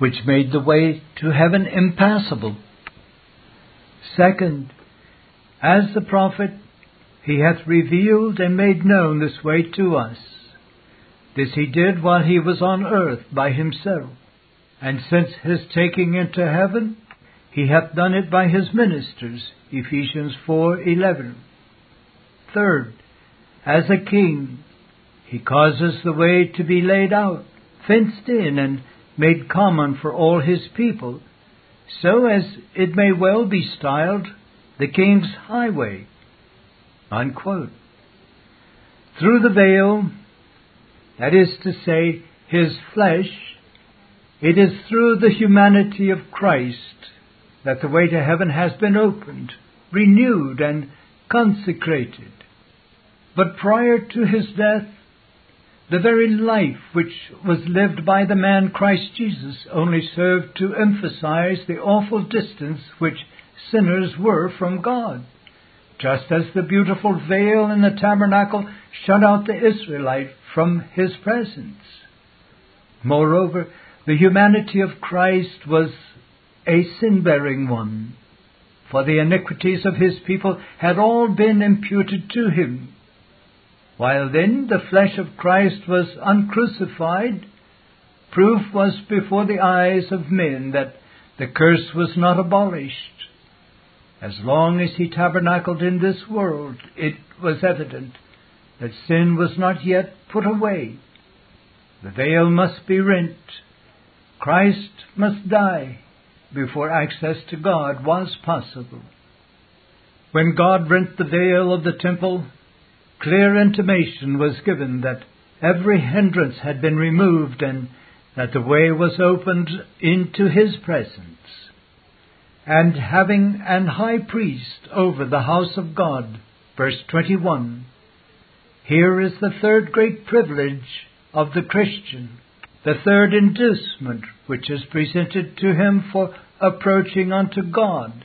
which made the way to heaven impassable. Second, as the prophet, he hath revealed and made known this way to us. This he did while he was on earth by himself, and since his taking into heaven, he hath done it by his ministers. Ephesians 4:11. Third, as a king, he causes the way to be laid out, fenced in, and made common for all his people, so as it may well be styled the king's highway. Unquote. Through the veil, that is to say, his flesh, it is through the humanity of Christ that the way to heaven has been opened, renewed, and consecrated. But prior to his death, the very life which was lived by the man Christ Jesus only served to emphasize the awful distance which sinners were from God, just as the beautiful veil in the tabernacle shut out the Israelite from his presence. Moreover, the humanity of Christ was a sin bearing one, for the iniquities of his people had all been imputed to him. While then the flesh of Christ was uncrucified, proof was before the eyes of men that the curse was not abolished. As long as he tabernacled in this world, it was evident that sin was not yet put away. The veil must be rent. Christ must die before access to God was possible. When God rent the veil of the temple, clear intimation was given that every hindrance had been removed and that the way was opened into His presence and having an high priest over the house of God. Verse 21. Here is the third great privilege of the Christian, the third inducement which is presented to him for approaching unto God,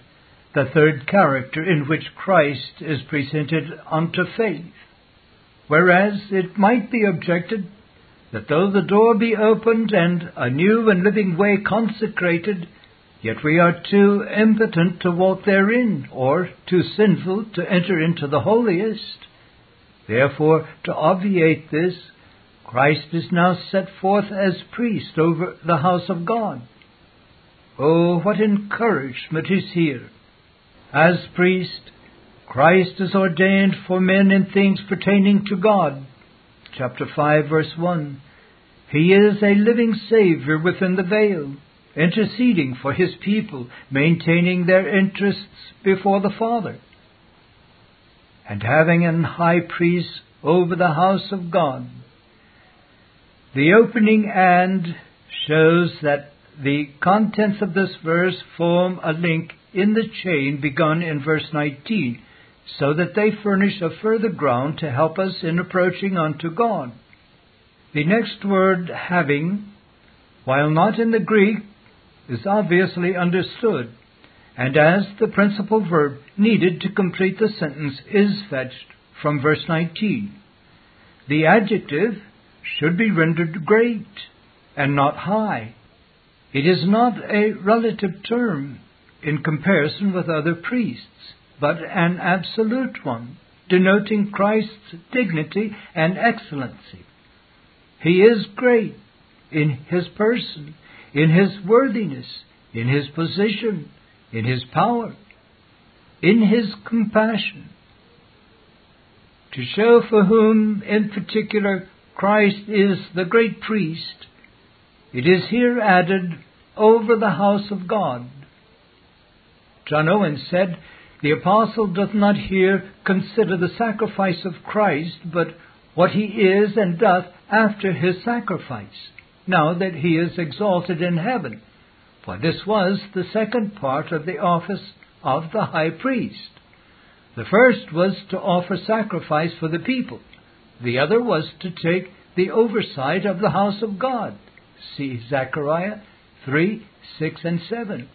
the third character in which Christ is presented unto faith. Whereas it might be objected that though the door be opened and a new and living way consecrated, Yet we are too impotent to walk therein, or too sinful to enter into the holiest. Therefore, to obviate this, Christ is now set forth as priest over the house of God. Oh, what encouragement is here! As priest, Christ is ordained for men in things pertaining to God. Chapter 5, verse 1. He is a living Savior within the veil interceding for his people, maintaining their interests before the Father, and having an high priest over the house of God. The opening and shows that the contents of this verse form a link in the chain begun in verse 19, so that they furnish a further ground to help us in approaching unto God. The next word, having, while not in the Greek, is obviously understood, and as the principal verb needed to complete the sentence is fetched from verse 19. The adjective should be rendered great and not high. It is not a relative term in comparison with other priests, but an absolute one, denoting Christ's dignity and excellency. He is great in his person in his worthiness, in his position, in his power, in his compassion. To show for whom in particular Christ is the great priest, it is here added over the house of God. John Owen said, The apostle doth not here consider the sacrifice of Christ, but what he is and doth after his sacrifice now that he is exalted in heaven. For this was the second part of the office of the high priest. The first was to offer sacrifice for the people. The other was to take the oversight of the house of God. See Zechariah 3, 6, and 7.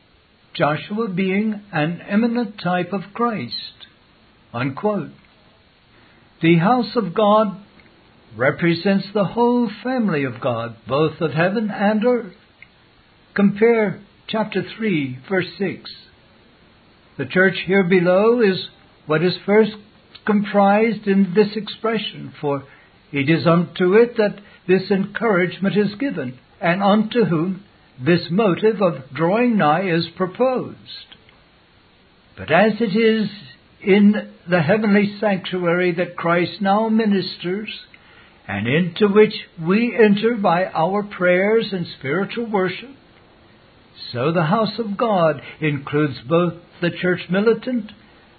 Joshua being an eminent type of Christ. Unquote. The house of God represents the whole family of God, both of heaven and earth. compare chapter 3, verse 6. The church here below is what is first comprised in this expression, for it is unto it that this encouragement is given, and unto whom this motive of drawing nigh is proposed. But as it is in the heavenly sanctuary that Christ now ministers, and into which we enter by our prayers and spiritual worship, so the house of God includes both the church militant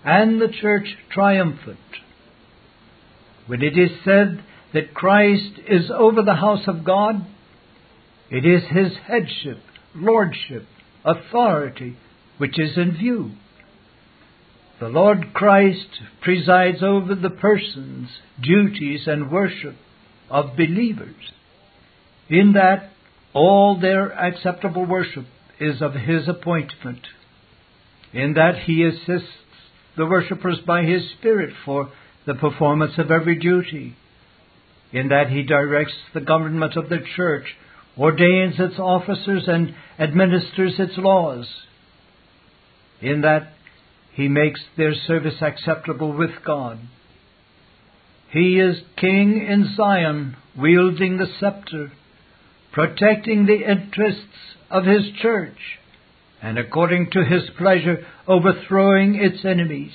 and the church triumphant. When it is said that Christ is over the house of God, it is his headship, lordship, authority which is in view. The Lord Christ presides over the persons, duties, and worship of believers, in that all their acceptable worship is of His appointment, in that He assists the worshippers by His Spirit for the performance of every duty, in that He directs the government of the church, ordains its officers, and administers its laws, in that He makes their service acceptable with God. He is King in Zion, wielding the scepter, protecting the interests of His church, and according to His pleasure, overthrowing its enemies.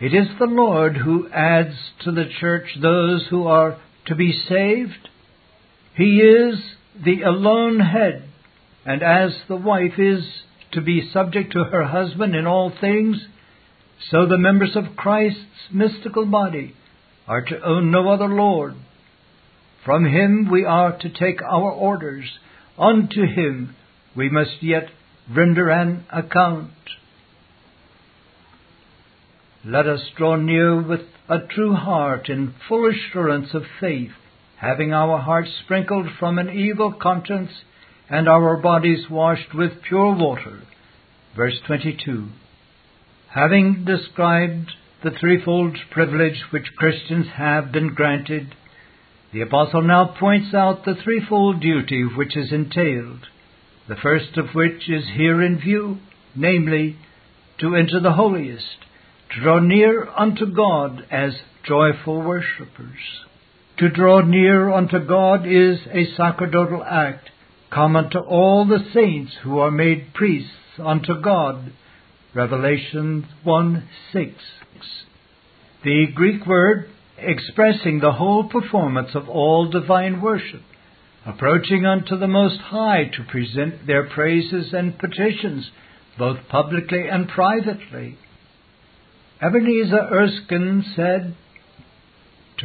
It is the Lord who adds to the church those who are to be saved. He is the alone head, and as the wife is to be subject to her husband in all things, so the members of Christ's mystical body are to own no other Lord. From him we are to take our orders. Unto him we must yet render an account. Let us draw near with a true heart in full assurance of faith, having our hearts sprinkled from an evil conscience and our bodies washed with pure water. Verse 22. Having described the threefold privilege which Christians have been granted, the Apostle now points out the threefold duty which is entailed, the first of which is here in view, namely, to enter the holiest, to draw near unto God as joyful worshippers. To draw near unto God is a sacerdotal act common to all the saints who are made priests unto God. Revelation 1 6. The Greek word expressing the whole performance of all divine worship, approaching unto the Most High to present their praises and petitions, both publicly and privately. Ebenezer Erskine said,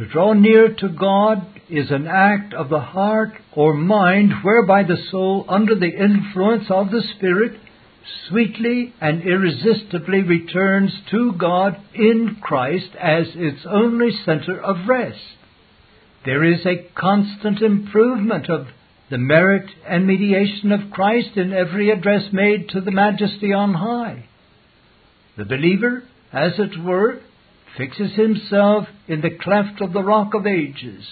To draw near to God is an act of the heart or mind whereby the soul, under the influence of the Spirit, sweetly and irresistibly returns to God in Christ as its only center of rest. There is a constant improvement of the merit and mediation of Christ in every address made to the Majesty on high. The believer, as it were, fixes himself in the cleft of the rock of ages.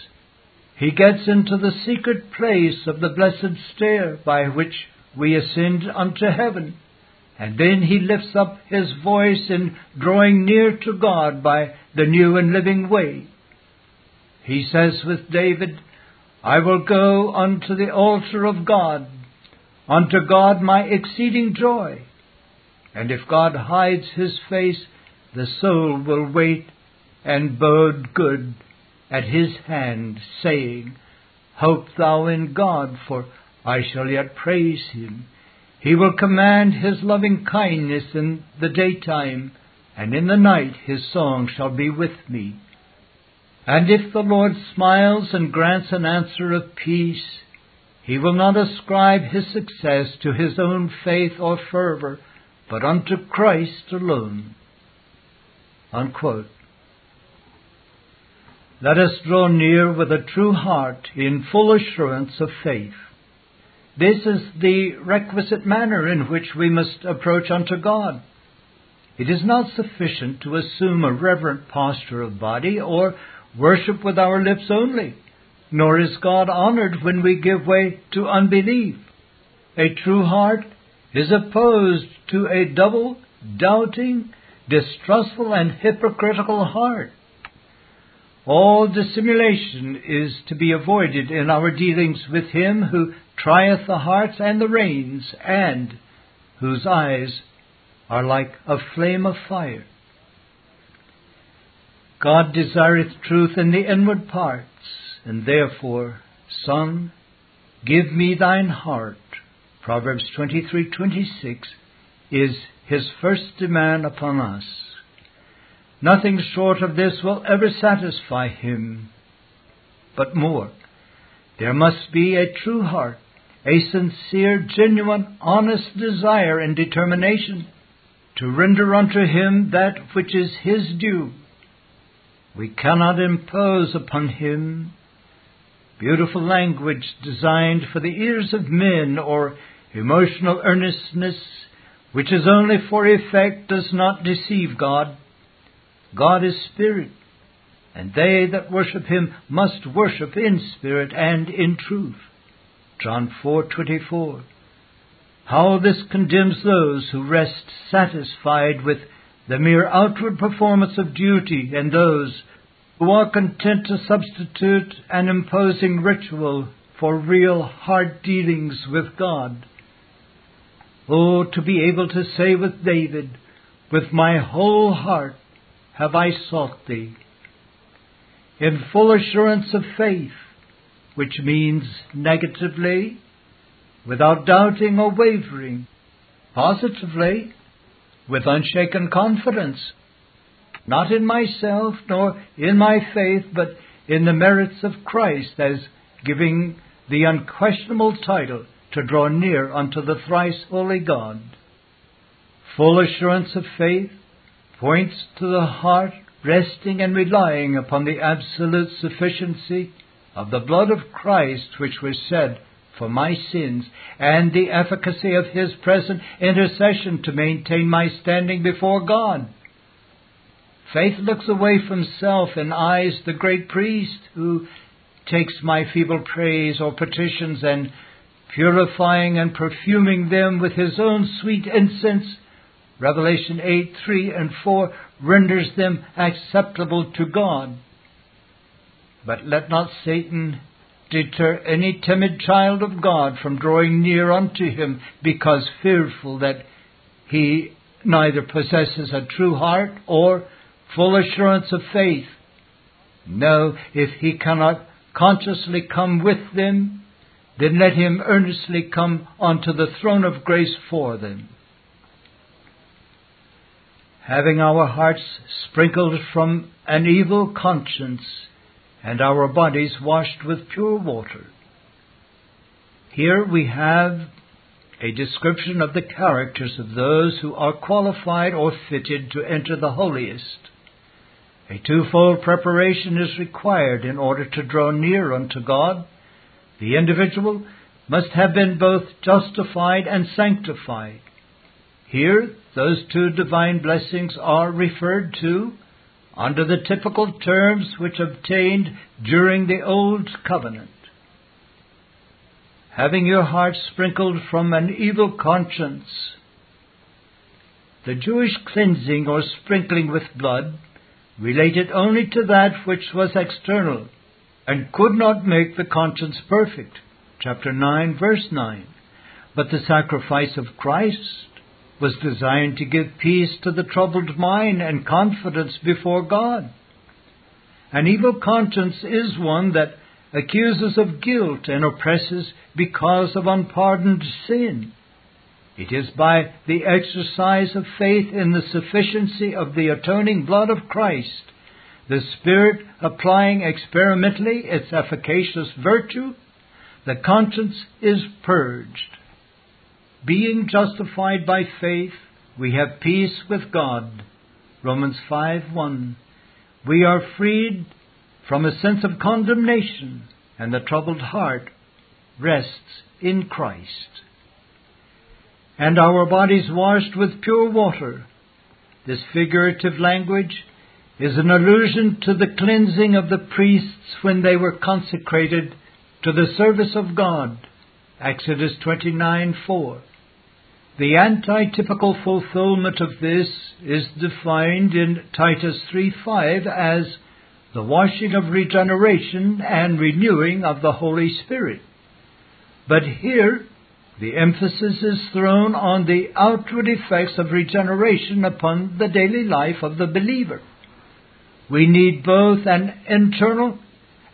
He gets into the secret place of the blessed stair by which we ascend unto heaven. And then he lifts up his voice in drawing near to God by the new and living way. He says with David, I will go unto the altar of God, unto God my exceeding joy. And if God hides his face, the soul will wait and bode good at his hand, saying, Hope thou in God, for I shall yet praise him. He will command his loving kindness in the daytime, and in the night his song shall be with me. And if the Lord smiles and grants an answer of peace, he will not ascribe his success to his own faith or fervor, but unto Christ alone. Unquote. Let us draw near with a true heart in full assurance of faith. This is the requisite manner in which we must approach unto God. It is not sufficient to assume a reverent posture of body or worship with our lips only, nor is God honored when we give way to unbelief. a true heart is opposed to a double, doubting, distrustful, and hypocritical heart. All dissimulation is to be avoided in our dealings with him who trieth the hearts and the reins, and whose eyes are like a flame of fire. God desireth truth in the inward parts, and therefore, Son, give me thine heart. Proverbs 23:26 is his first demand upon us. Nothing short of this will ever satisfy him. But more, there must be a true heart, a sincere, genuine, honest desire and determination to render unto him that which is his due we cannot impose upon him beautiful language designed for the ears of men or emotional earnestness which is only for effect does not deceive God. God is spirit, and they that worship him must worship in spirit and in truth. John 4:24. How this condemns those who rest satisfied with the mere outward performance of duty and those who are content to substitute an imposing ritual for real hard dealings with God. Oh, to be able to say with David, with my whole heart have I sought thee. In full assurance of faith, which means negatively, without doubting or wavering, positively, with unshaken confidence, not in myself nor in my faith, but in the merits of Christ as giving the unquestionable title to draw near unto the thrice holy God. Full assurance of faith points to the heart resting and relying upon the absolute sufficiency of the blood of Christ which was shed for my sins and the efficacy of His present intercession to maintain my standing before God. Faith looks away from self and eyes the great priest who takes my feeble praise or petitions and purifying and perfuming them with his own sweet incense, Revelation 8, 3 and 4 renders them acceptable to God. But let not Satan deter any timid child of God from drawing near unto him because fearful that he neither possesses a true heart or full assurance of faith. No, if he cannot consciously come with them, then let him earnestly come unto the throne of grace for them. Having our hearts sprinkled from an evil conscience and our bodies washed with pure water. Here we have a description of the characters of those who are qualified or fitted to enter the holiest. A twofold preparation is required in order to draw near unto God. The individual must have been both justified and sanctified. Here, those two divine blessings are referred to under the typical terms which obtained during the Old Covenant. Having your heart sprinkled from an evil conscience, the Jewish cleansing or sprinkling with blood related only to that which was external and could not make the conscience perfect. Chapter 9, verse 9. But the sacrifice of Christ was designed to give peace to the troubled mind and confidence before God. An evil conscience is one that accuses of guilt and oppresses because of unpardoned sin. It is by the exercise of faith in the sufficiency of the atoning blood of Christ, the Spirit applying experimentally its efficacious virtue, the conscience is purged. Being justified by faith, we have peace with God. Romans 5 1. We are freed from a sense of condemnation, and the troubled heart rests in Christ and our bodies washed with pure water. This figurative language is an allusion to the cleansing of the priests when they were consecrated to the service of God. Exodus 29 4. The antitypical fulfillment of this is defined in Titus 3:5 as the washing of regeneration and renewing of the Holy Spirit. But here, the emphasis is thrown on the outward effects of regeneration upon the daily life of the believer. We need both an internal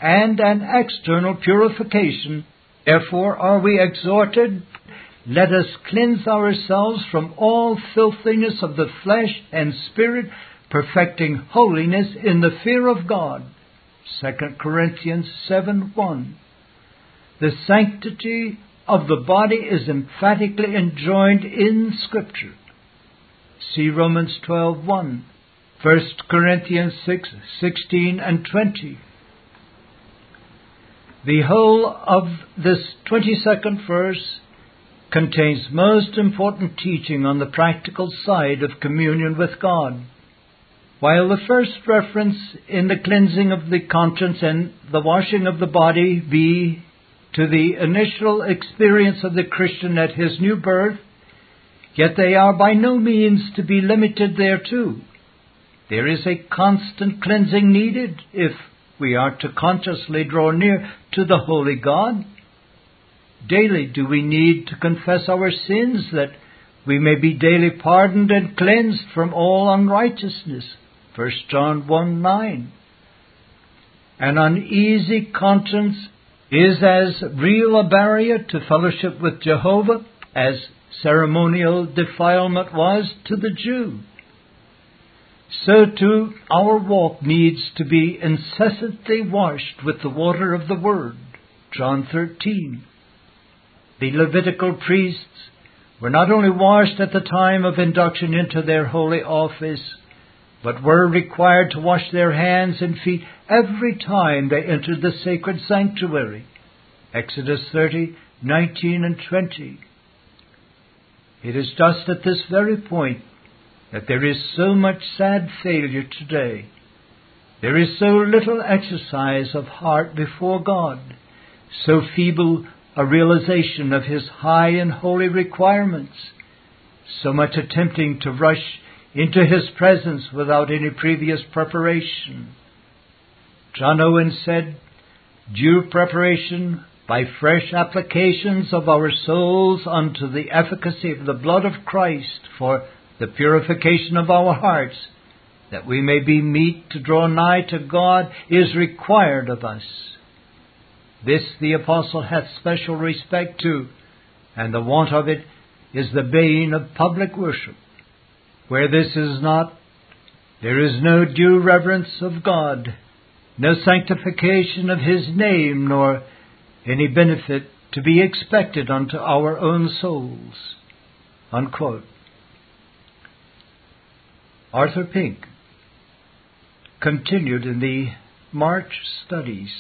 and an external purification. Therefore are we exhorted, let us cleanse ourselves from all filthiness of the flesh and spirit, perfecting holiness in the fear of God. 2 Corinthians 7 1. The sanctity of the body is emphatically enjoined in Scripture. See Romans 12:1, 1 Corinthians 6:16 and 20. The whole of this 22nd verse contains most important teaching on the practical side of communion with God. While the first reference in the cleansing of the conscience and the washing of the body be to the initial experience of the Christian at his new birth, yet they are by no means to be limited thereto. There is a constant cleansing needed if we are to consciously draw near to the Holy God. Daily do we need to confess our sins that we may be daily pardoned and cleansed from all unrighteousness. 1 John 1 9. An uneasy conscience is as real a barrier to fellowship with Jehovah as ceremonial defilement was to the Jew. So too our walk needs to be incessantly washed with the water of the Word. John 13. The Levitical priests were not only washed at the time of induction into their holy office, but were required to wash their hands and feet every time they entered the sacred sanctuary. Exodus 30, 19 and 20. It is just at this very point that there is so much sad failure today. There is so little exercise of heart before God, so feeble a realization of His high and holy requirements, so much attempting to rush into his presence without any previous preparation. John Owen said, Due preparation by fresh applications of our souls unto the efficacy of the blood of Christ for the purification of our hearts, that we may be meet to draw nigh to God, is required of us. This the apostle hath special respect to, and the want of it is the bane of public worship. Where this is not, there is no due reverence of God, no sanctification of His name, nor any benefit to be expected unto our own souls. Unquote. Arthur Pink continued in the March studies.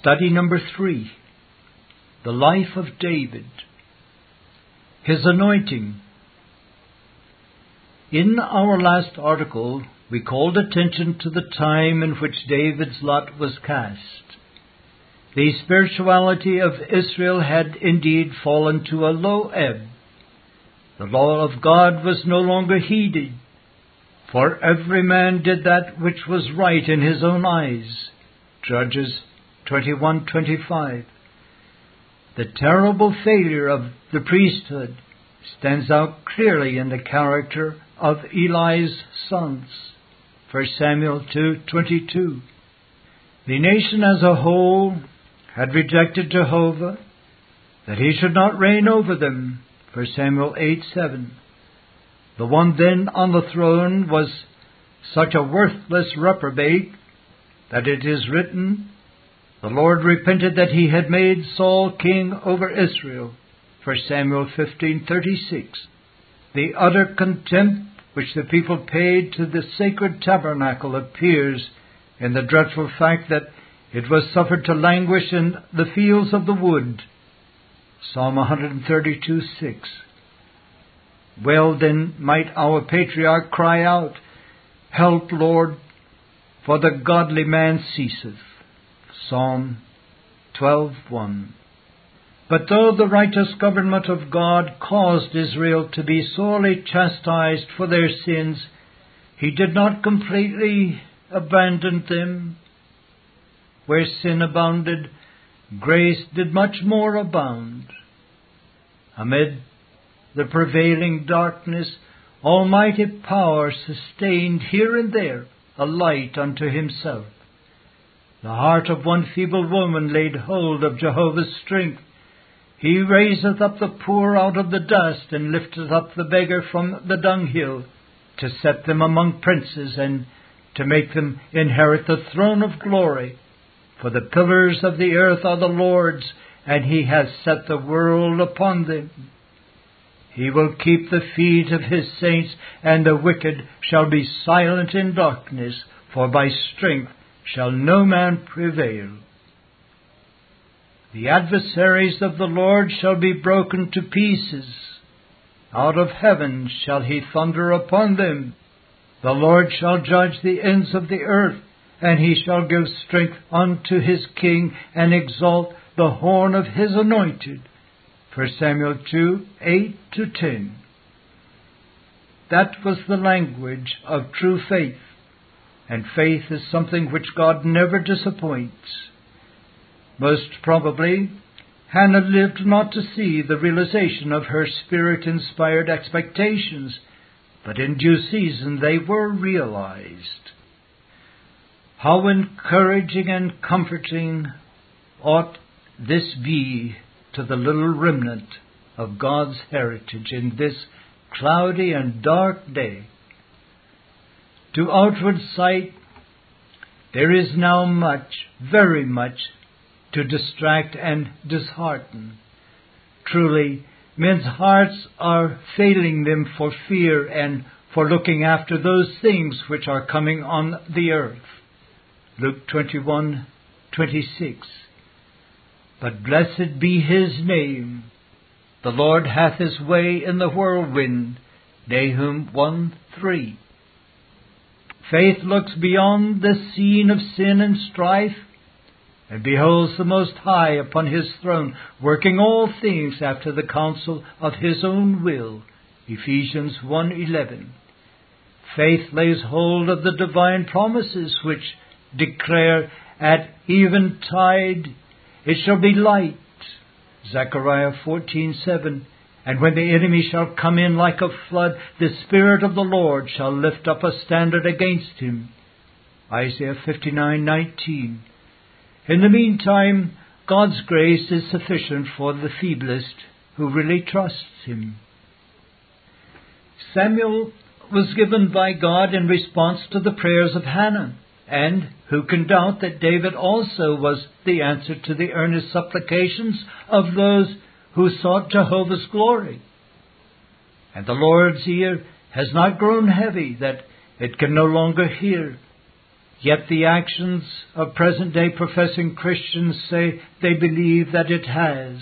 Study number three The Life of David his anointing. In our last article, we called attention to the time in which David's lot was cast. The spirituality of Israel had indeed fallen to a low ebb. The law of God was no longer heeded, for every man did that which was right in his own eyes. Judges 21:25. The terrible failure of the priesthood stands out clearly in the character of Eli's sons. 1 Samuel 2:22. The nation as a whole had rejected Jehovah that he should not reign over them. 1 Samuel 8:7. The one then on the throne was such a worthless reprobate that it is written, the Lord repented that he had made Saul king over Israel. 1 Samuel 15:36. The utter contempt which the people paid to the sacred tabernacle appears in the dreadful fact that it was suffered to languish in the fields of the wood. Psalm 132:6. Well then might our patriarch cry out, Help, Lord, for the godly man ceaseth. Psalm 12:1. But though the righteous government of God caused Israel to be sorely chastised for their sins, he did not completely abandon them. Where sin abounded, grace did much more abound. Amid the prevailing darkness, Almighty power sustained here and there a light unto himself. The heart of one feeble woman laid hold of Jehovah's strength. He raiseth up the poor out of the dust, and lifteth up the beggar from the dunghill, to set them among princes, and to make them inherit the throne of glory. For the pillars of the earth are the Lord's, and he hath set the world upon them. He will keep the feet of his saints, and the wicked shall be silent in darkness, for by strength shall no man prevail. The adversaries of the Lord shall be broken to pieces. Out of heaven shall he thunder upon them. The Lord shall judge the ends of the earth, and he shall give strength unto his king, and exalt the horn of his anointed. 1 Samuel 2 8 to 10. That was the language of true faith, and faith is something which God never disappoints. Most probably, Hannah lived not to see the realization of her spirit inspired expectations, but in due season they were realized. How encouraging and comforting ought this be to the little remnant of God's heritage in this cloudy and dark day. To outward sight, there is now much, very much, to distract and dishearten. Truly, men's hearts are failing them for fear and for looking after those things which are coming on the earth. Luke 21:26. But blessed be his name. The Lord hath his way in the whirlwind. Nahum 1 3. Faith looks beyond the scene of sin and strife, and beholds the Most High upon his throne, working all things after the counsel of his own will. Ephesians 1:11. Faith lays hold of the divine promises which declare at eventide it shall be light. Zechariah 14:7. And when the enemy shall come in like a flood, the Spirit of the Lord shall lift up a standard against him. Isaiah 59:19. In the meantime, God's grace is sufficient for the feeblest who really trusts him. Samuel was given by God in response to the prayers of Hannah. And who can doubt that David also was the answer to the earnest supplications of those who sought Jehovah's glory? And the Lord's ear has not grown heavy that it can no longer hear. Yet the actions of present day professing Christians say they believe that it has.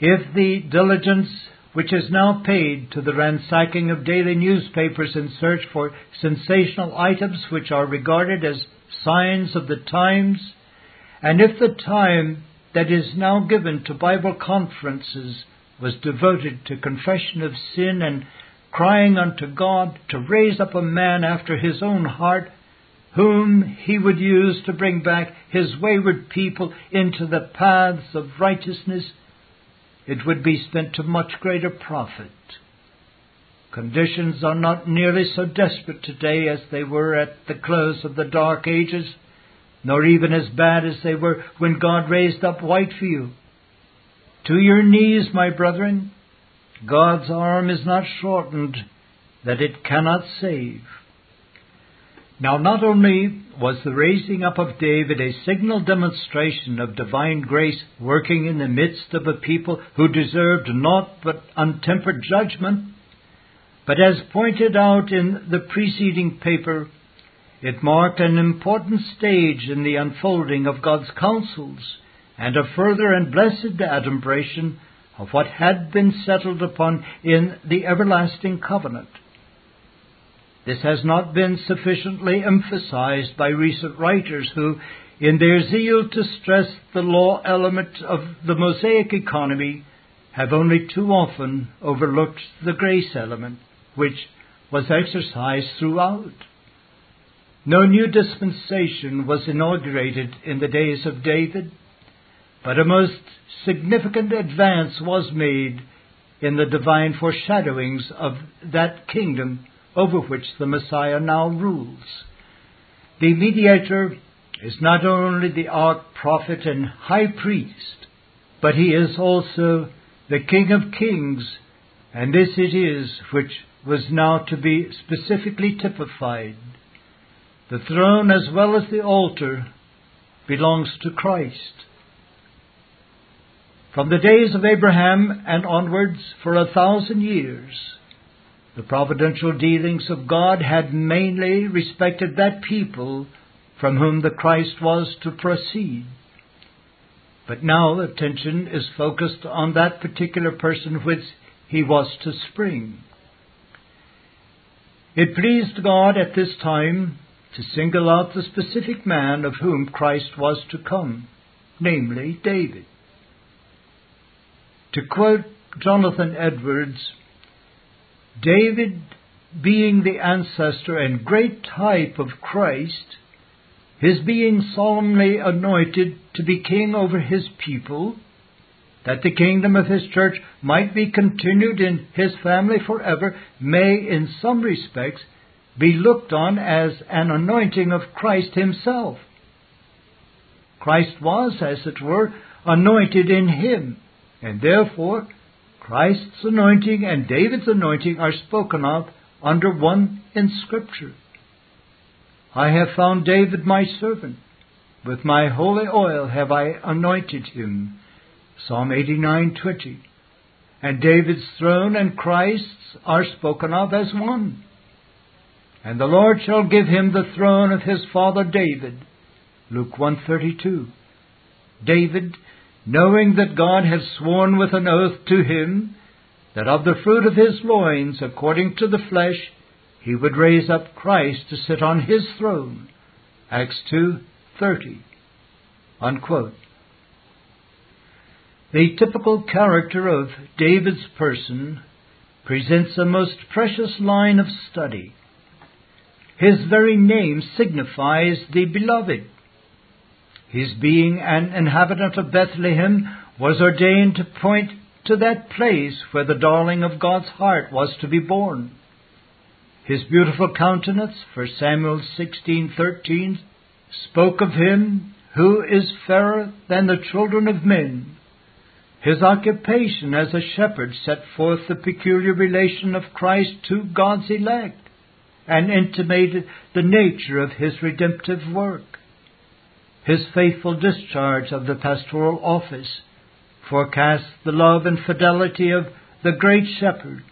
If the diligence which is now paid to the ransacking of daily newspapers in search for sensational items which are regarded as signs of the times, and if the time that is now given to Bible conferences was devoted to confession of sin and crying unto God to raise up a man after his own heart, whom he would use to bring back his wayward people into the paths of righteousness, it would be spent to much greater profit. Conditions are not nearly so desperate today as they were at the close of the Dark Ages, nor even as bad as they were when God raised up Whitefield. To your knees, my brethren. God's arm is not shortened that it cannot save. Now, not only was the raising up of David a signal demonstration of divine grace working in the midst of a people who deserved naught but untempered judgment, but as pointed out in the preceding paper, it marked an important stage in the unfolding of God's counsels and a further and blessed adumbration of what had been settled upon in the everlasting covenant. This has not been sufficiently emphasized by recent writers who, in their zeal to stress the law element of the Mosaic economy, have only too often overlooked the grace element, which was exercised throughout. No new dispensation was inaugurated in the days of David, but a most significant advance was made in the divine foreshadowings of that kingdom over which the Messiah now rules. The mediator is not only the ark prophet and high priest, but he is also the King of kings, and this it is which was now to be specifically typified. The throne as well as the altar belongs to Christ. From the days of Abraham and onwards for a thousand years, the providential dealings of God had mainly respected that people from whom the Christ was to proceed. But now attention is focused on that particular person which he was to spring. It pleased God at this time to single out the specific man of whom Christ was to come, namely David. To quote Jonathan Edwards, David being the ancestor and great type of Christ, his being solemnly anointed to be king over his people, that the kingdom of his church might be continued in his family forever, may in some respects be looked on as an anointing of Christ himself. Christ was, as it were, anointed in him, and therefore Christ's anointing and David's anointing are spoken of under one in Scripture. I have found David my servant. With my holy oil have I anointed him. Psalm 89:20. And David's throne and Christ's are spoken of as one. And the Lord shall give him the throne of his father David. Luke 132. David, knowing that God had sworn with an oath to him that of the fruit of his loins, according to the flesh, he would raise up Christ to sit on his throne. Acts 2:30. Unquote. The typical character of David's person presents a most precious line of study. His very name signifies the beloved. His being an inhabitant of Bethlehem was ordained to point to that place where the darling of God's heart was to be born. His beautiful countenance, for Samuel 16:13, spoke of him who is fairer than the children of men. His occupation as a shepherd set forth the peculiar relation of Christ to God's elect and intimated the nature of his redemptive work. His faithful discharge of the pastoral office forecasts the love and fidelity of the great shepherd.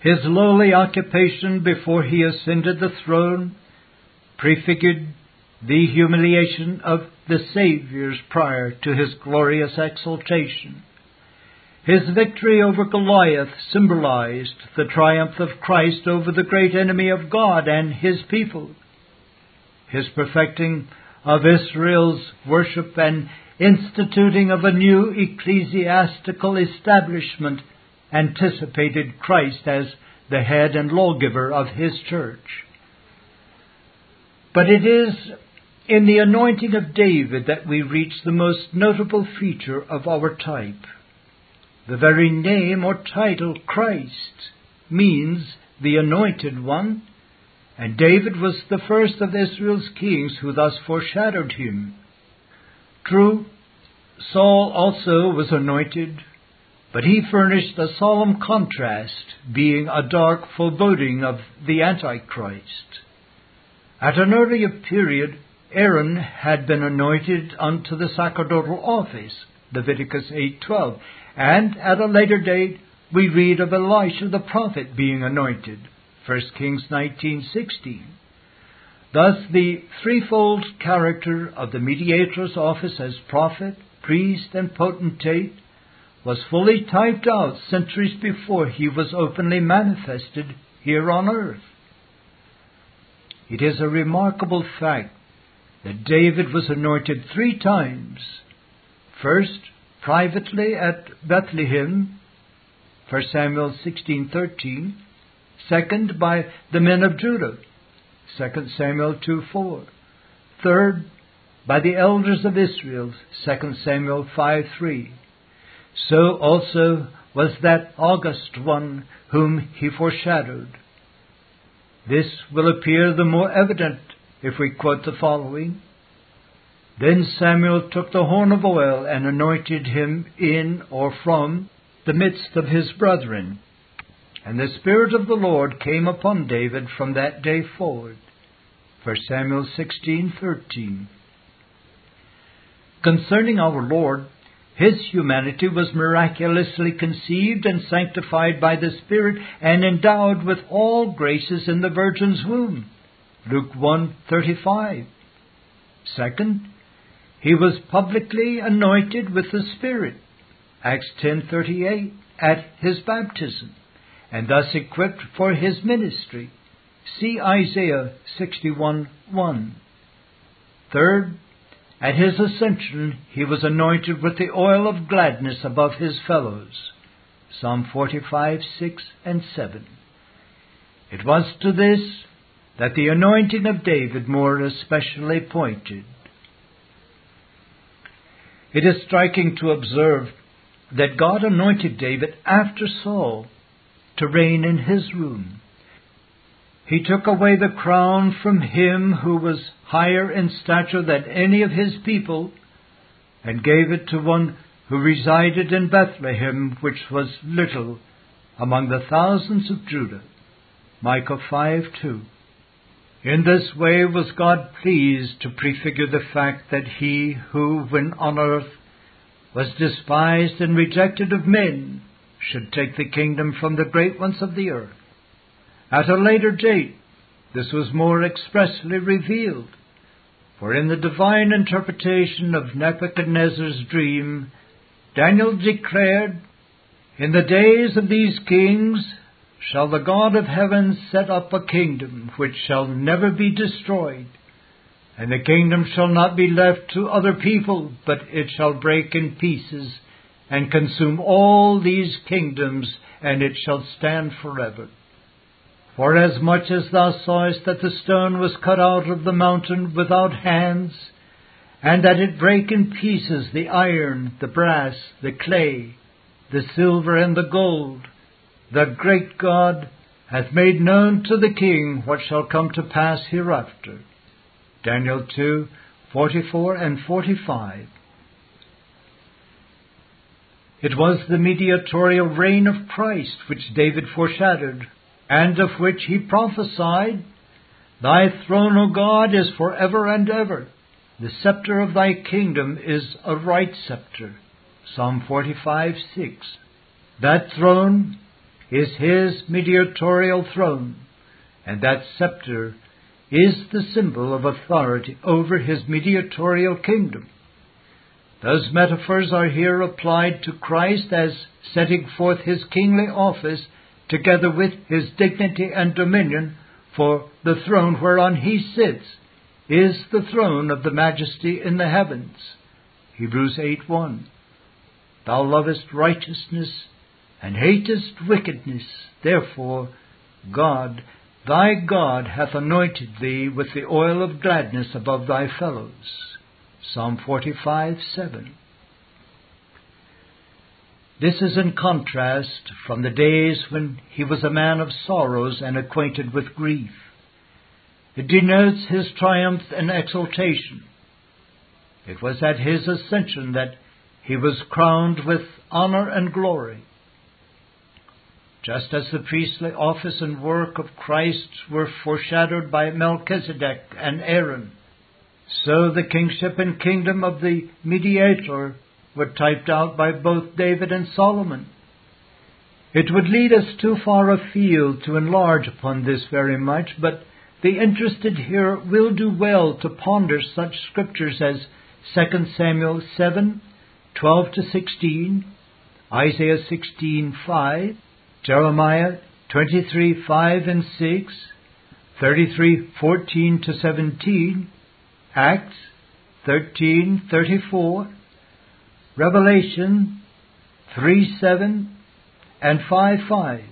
His lowly occupation before he ascended the throne prefigured the humiliation of the Saviour's prior to his glorious exaltation. His victory over Goliath symbolized the triumph of Christ over the great enemy of God and his people. His perfecting of Israel's worship and instituting of a new ecclesiastical establishment anticipated Christ as the head and lawgiver of his church. But it is in the anointing of David that we reach the most notable feature of our type. The very name or title Christ means the anointed one, and David was the first of Israel's kings who thus foreshadowed him. True, Saul also was anointed, but he furnished a solemn contrast, being a dark foreboding of the Antichrist. At an earlier period, Aaron had been anointed unto the sacerdotal office, Leviticus 8:12, and at a later date, we read of Elisha the prophet being anointed, 1 Kings 19:16. Thus, the threefold character of the mediator's office as prophet, priest, and potentate was fully typed out centuries before he was openly manifested here on earth. It is a remarkable fact that David was anointed three times. First, privately at Bethlehem, 1 Samuel 16:13. Second, by the men of Judah, 2 Samuel 2:4. Third, by the elders of Israel, 2 Samuel 5:3. So also was that august one whom he foreshadowed. This will appear the more evident if we quote the following. Then Samuel took the horn of oil and anointed him in or from the midst of his brethren. And the Spirit of the Lord came upon David from that day forward. 1 Samuel 16:13. Concerning our Lord, his humanity was miraculously conceived and sanctified by the Spirit and endowed with all graces in the Virgin's womb. Luke 1:35. Second, he was publicly anointed with the Spirit. Acts 10:38 at his baptism and thus equipped for his ministry. See Isaiah 61:1. Third, at his ascension, he was anointed with the oil of gladness above his fellows. Psalm 45, 6, and 7. It was to this that the anointing of David more especially pointed. It is striking to observe that God anointed David after Saul to reign in his room. He took away the crown from him who was higher in stature than any of his people, and gave it to one who resided in Bethlehem, which was little among the thousands of Judah. Micah 5 2. In this way was God pleased to prefigure the fact that he who, when on earth, was despised and rejected of men, should take the kingdom from the great ones of the earth. At a later date, this was more expressly revealed, for in the divine interpretation of Nebuchadnezzar's dream, Daniel declared, In the days of these kings shall the God of heaven set up a kingdom which shall never be destroyed, and the kingdom shall not be left to other people, but it shall break in pieces and consume all these kingdoms, and it shall stand forever. Forasmuch as thou sawest that the stone was cut out of the mountain without hands, and that it brake in pieces the iron, the brass, the clay, the silver, and the gold, the great God hath made known to the king what shall come to pass hereafter. Daniel 2, 44 and 45. It was the mediatorial reign of Christ which David foreshadowed and of which he prophesied, Thy throne, O God, is for ever and ever. The scepter of thy kingdom is a right scepter. Psalm 45, 6. That throne is his mediatorial throne, and that scepter is the symbol of authority over his mediatorial kingdom. Those metaphors are here applied to Christ as setting forth his kingly office together with his dignity and dominion, for the throne whereon he sits is the throne of the majesty in the heavens. Hebrews 8 1. Thou lovest righteousness and hatest wickedness. Therefore, God, thy God, hath anointed thee with the oil of gladness above thy fellows. Psalm 45 7. This is in contrast from the days when he was a man of sorrows and acquainted with grief. It denotes his triumph and exultation. It was at his ascension that he was crowned with honor and glory. Just as the priestly office and work of Christ were foreshadowed by Melchizedek and Aaron, so the kingship and kingdom of the mediator were typed out by both David and Solomon. It would lead us too far afield to enlarge upon this very much, but the interested here will do well to ponder such scriptures as 2 Samuel 7, 12 to 16, Isaiah 16, 5, Jeremiah 23, 5 and 6, 33, 14 to 17, Acts 13:34, Revelation 3:7 and 5:5.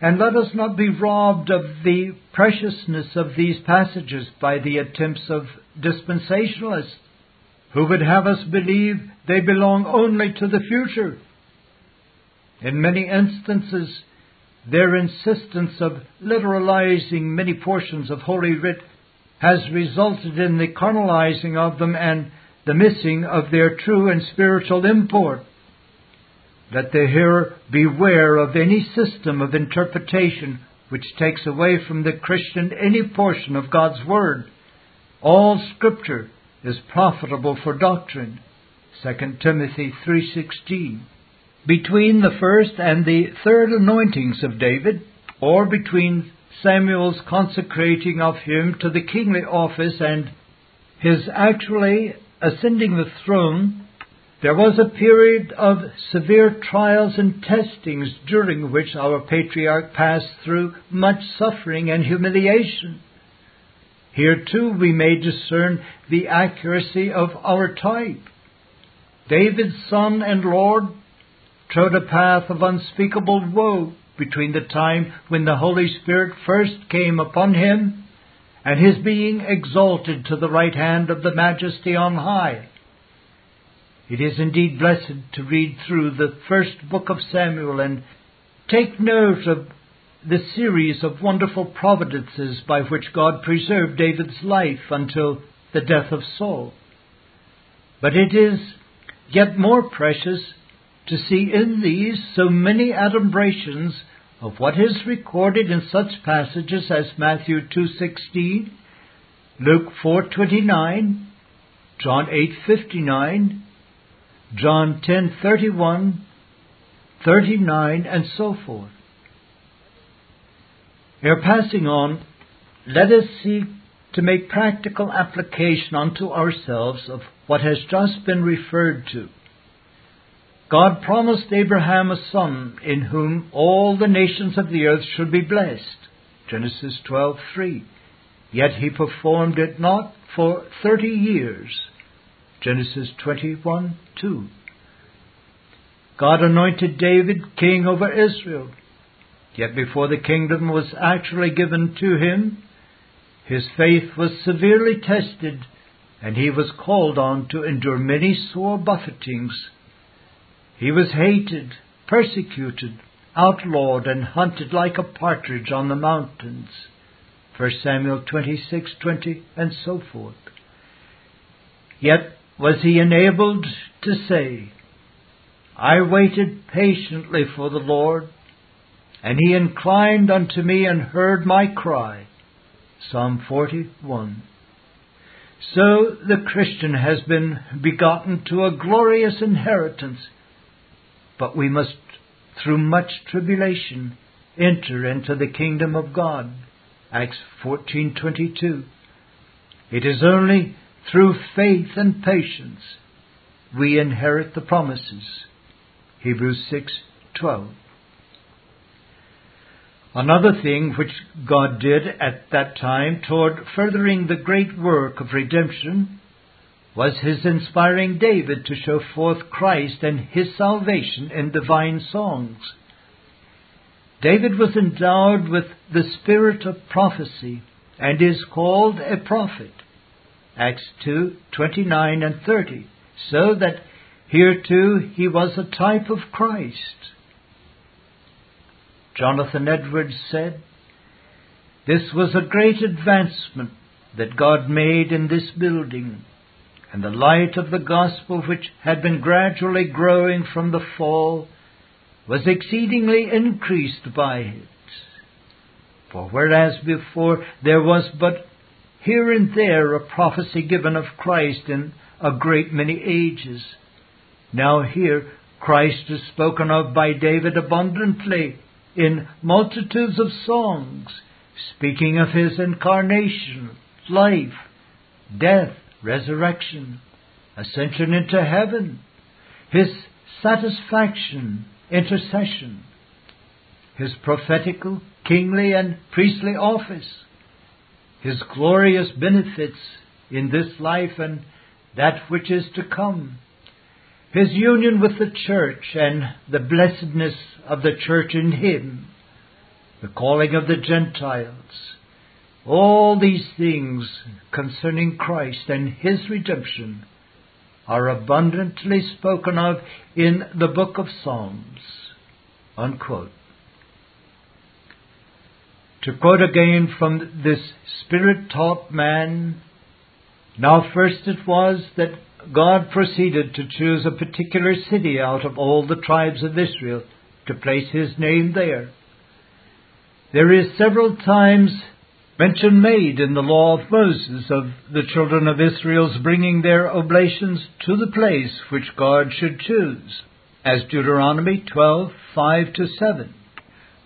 And let us not be robbed of the preciousness of these passages by the attempts of dispensationalists who would have us believe they belong only to the future. In many instances, their insistence of literalizing many portions of Holy Writ has resulted in the carnalizing of them and the missing of their true and spiritual import. Let the hearer beware of any system of interpretation which takes away from the Christian any portion of God's Word. All Scripture is profitable for doctrine. 2 Timothy 3:16. Between the first and the third anointings of David, or between Samuel's consecrating of him to the kingly office and his actually ascending the throne, there was a period of severe trials and testings during which our patriarch passed through much suffering and humiliation. Here too we may discern the accuracy of our type. David's son and Lord trod a path of unspeakable woe between the time when the Holy Spirit first came upon him and his being exalted to the right hand of the Majesty on high. It is indeed blessed to read through the first book of Samuel and take note of the series of wonderful providences by which God preserved David's life until the death of Saul. But it is yet more precious to see in these so many adumbrations of what is recorded in such passages as Matthew 2:16, Luke 4:29, John 8:59, John 10:31, 39 and so forth. Ere passing on, let us seek to make practical application unto ourselves of what has just been referred to. God promised Abraham a son in whom all the nations of the earth should be blessed. Genesis 12:3. Yet he performed it not for 30 years. Genesis 21:2. God anointed David king over Israel. Yet before the kingdom was actually given to him, his faith was severely tested, and he was called on to endure many sore buffetings. He was hated, persecuted, outlawed, and hunted like a partridge on the mountains. 1 Samuel 26:20 and so forth. Yet was he enabled to say, I waited patiently for the Lord, and he inclined unto me and heard my cry. Psalm 41. So the Christian has been begotten to a glorious inheritance, but we must, through much tribulation, enter into the kingdom of God. Acts 14:22. It is only through faith and patience, we inherit the promises. Hebrews 6:12. Another thing which God did at that time toward furthering the great work of redemption was his inspiring David to show forth Christ and his salvation in divine songs. David was endowed with the spirit of prophecy and is called a prophet. Acts 2 29 and 30. So that here too he was a type of Christ. Jonathan Edwards said, This was a great advancement that God made in this building, and the light of the gospel which had been gradually growing from the fall was exceedingly increased by it. For whereas before there was but here and there a prophecy given of Christ in a great many ages. Now here Christ is spoken of by David abundantly in multitudes of songs, speaking of his incarnation, life, death, resurrection, ascension into heaven, his satisfaction, intercession, his prophetical, kingly, and priestly office, His glorious benefits in this life and that which is to come, His union with the church and the blessedness of the church in Him, the calling of the Gentiles, all these things concerning Christ and His redemption are abundantly spoken of in the book of Psalms. Unquote. To quote again from this Spirit taught man, now first it was that God proceeded to choose a particular city out of all the tribes of Israel to place His name there. There is several times mention made in the law of Moses of the children of Israel's bringing their oblations to the place which God should choose, as Deuteronomy 12:5 to 7.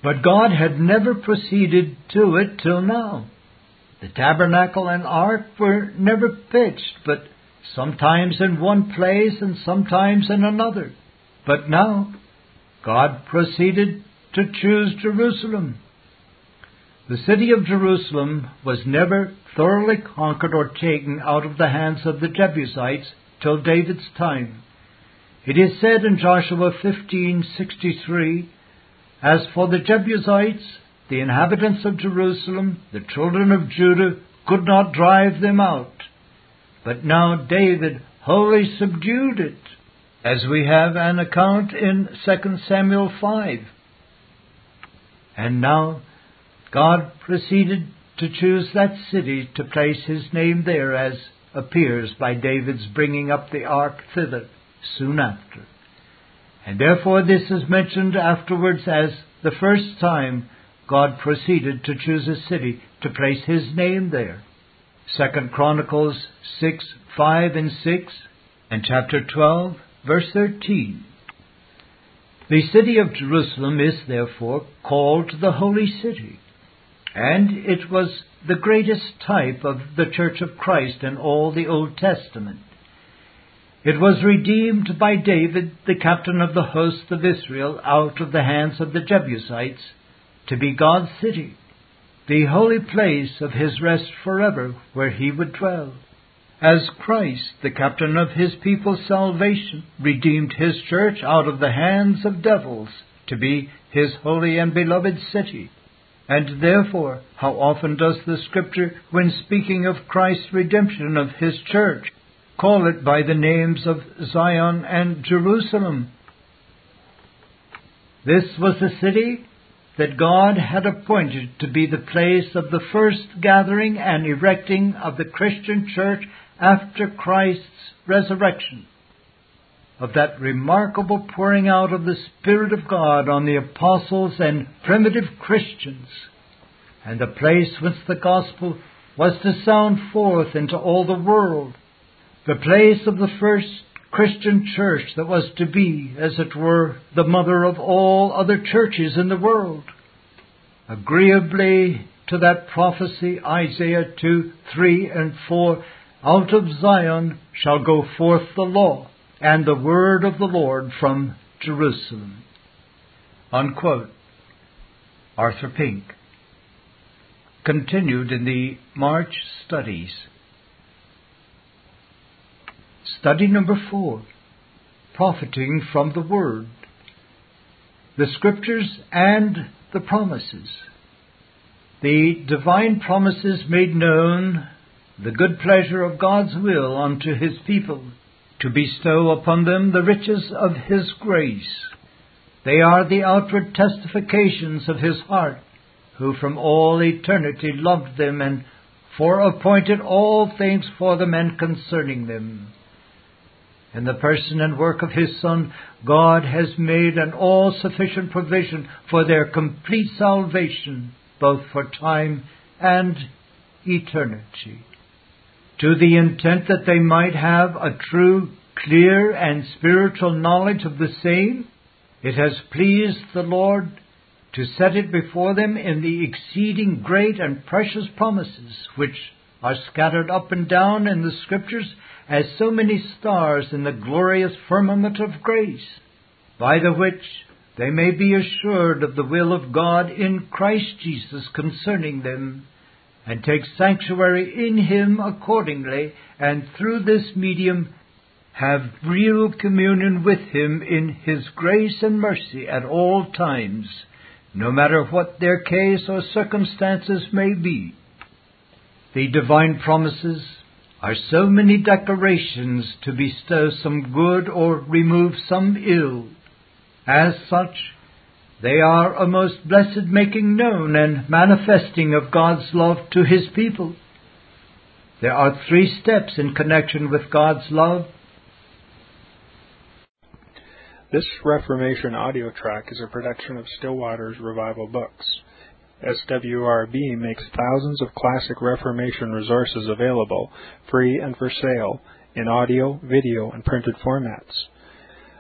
But God had never proceeded to it till now. The tabernacle and ark were never pitched, but sometimes in one place and sometimes in another. But now God proceeded to choose Jerusalem the city of Jerusalem was never thoroughly conquered or taken out of the hands of the Jebusites till David's time. It is said in Joshua 15:63, As for the Jebusites, the inhabitants of Jerusalem, the children of Judah could not drive them out. But now David wholly subdued it, as we have an account in 2 Samuel 5. And now God proceeded to choose that city to place his name there, as appears by David's bringing up the ark thither soon after. And therefore this is mentioned afterwards as the first time God proceeded to choose a city to place his name there. Second Chronicles 6, 5 and 6, and chapter 12, verse 13. The city of Jerusalem is therefore called the Holy City and it was the greatest type of the Church of Christ in all the Old Testament. It was redeemed by David, the captain of the host of Israel, out of the hands of the Jebusites, to be God's city, the holy place of his rest forever, where he would dwell. As Christ, the captain of his people's salvation, redeemed his church out of the hands of devils to be his holy and beloved city. And therefore, how often does the Scripture, when speaking of Christ's redemption of His church, call it by the names of Zion and Jerusalem? This was the city that God had appointed to be the place of the first gathering and erecting of the Christian church after Christ's resurrection of that remarkable pouring out of the Spirit of God on the apostles and primitive Christians, and the place whence the gospel was to sound forth into all the world, the place of the first Christian church that was to be, as it were, the mother of all other churches in the world. Agreeably to that prophecy, Isaiah 2, 3, and 4, out of Zion shall go forth the law and the word of the Lord from Jerusalem. Unquote. Arthur Pink. Continued in the March Studies. Study number four Profiting from the Word. The Scriptures and the Promises. The divine promises made known the good pleasure of God's will unto His people to bestow upon them the riches of His grace. They are the outward testifications of His heart, who from all eternity loved them and foreappointed all things for them and concerning them. In the person and work of His Son, God has made an all sufficient provision for their complete salvation, both for time and eternity to the intent that they might have a true, clear, and spiritual knowledge of the same, it has pleased the Lord to set it before them in the exceeding great and precious promises which are scattered up and down in the Scriptures as so many stars in the glorious firmament of grace, by the which they may be assured of the will of God in Christ Jesus concerning them and take sanctuary in Him accordingly, and through this medium have real communion with Him in His grace and mercy at all times, no matter what their case or circumstances may be. The divine promises are so many declarations to bestow some good or remove some ill. As such, they are a most blessed making known and manifesting of God's love to His people. There are three steps in connection with God's love. This Reformation audio track is a production of Still Waters Revival Books. SWRB makes thousands of classic Reformation resources available, free and for sale, in audio, video, and printed formats.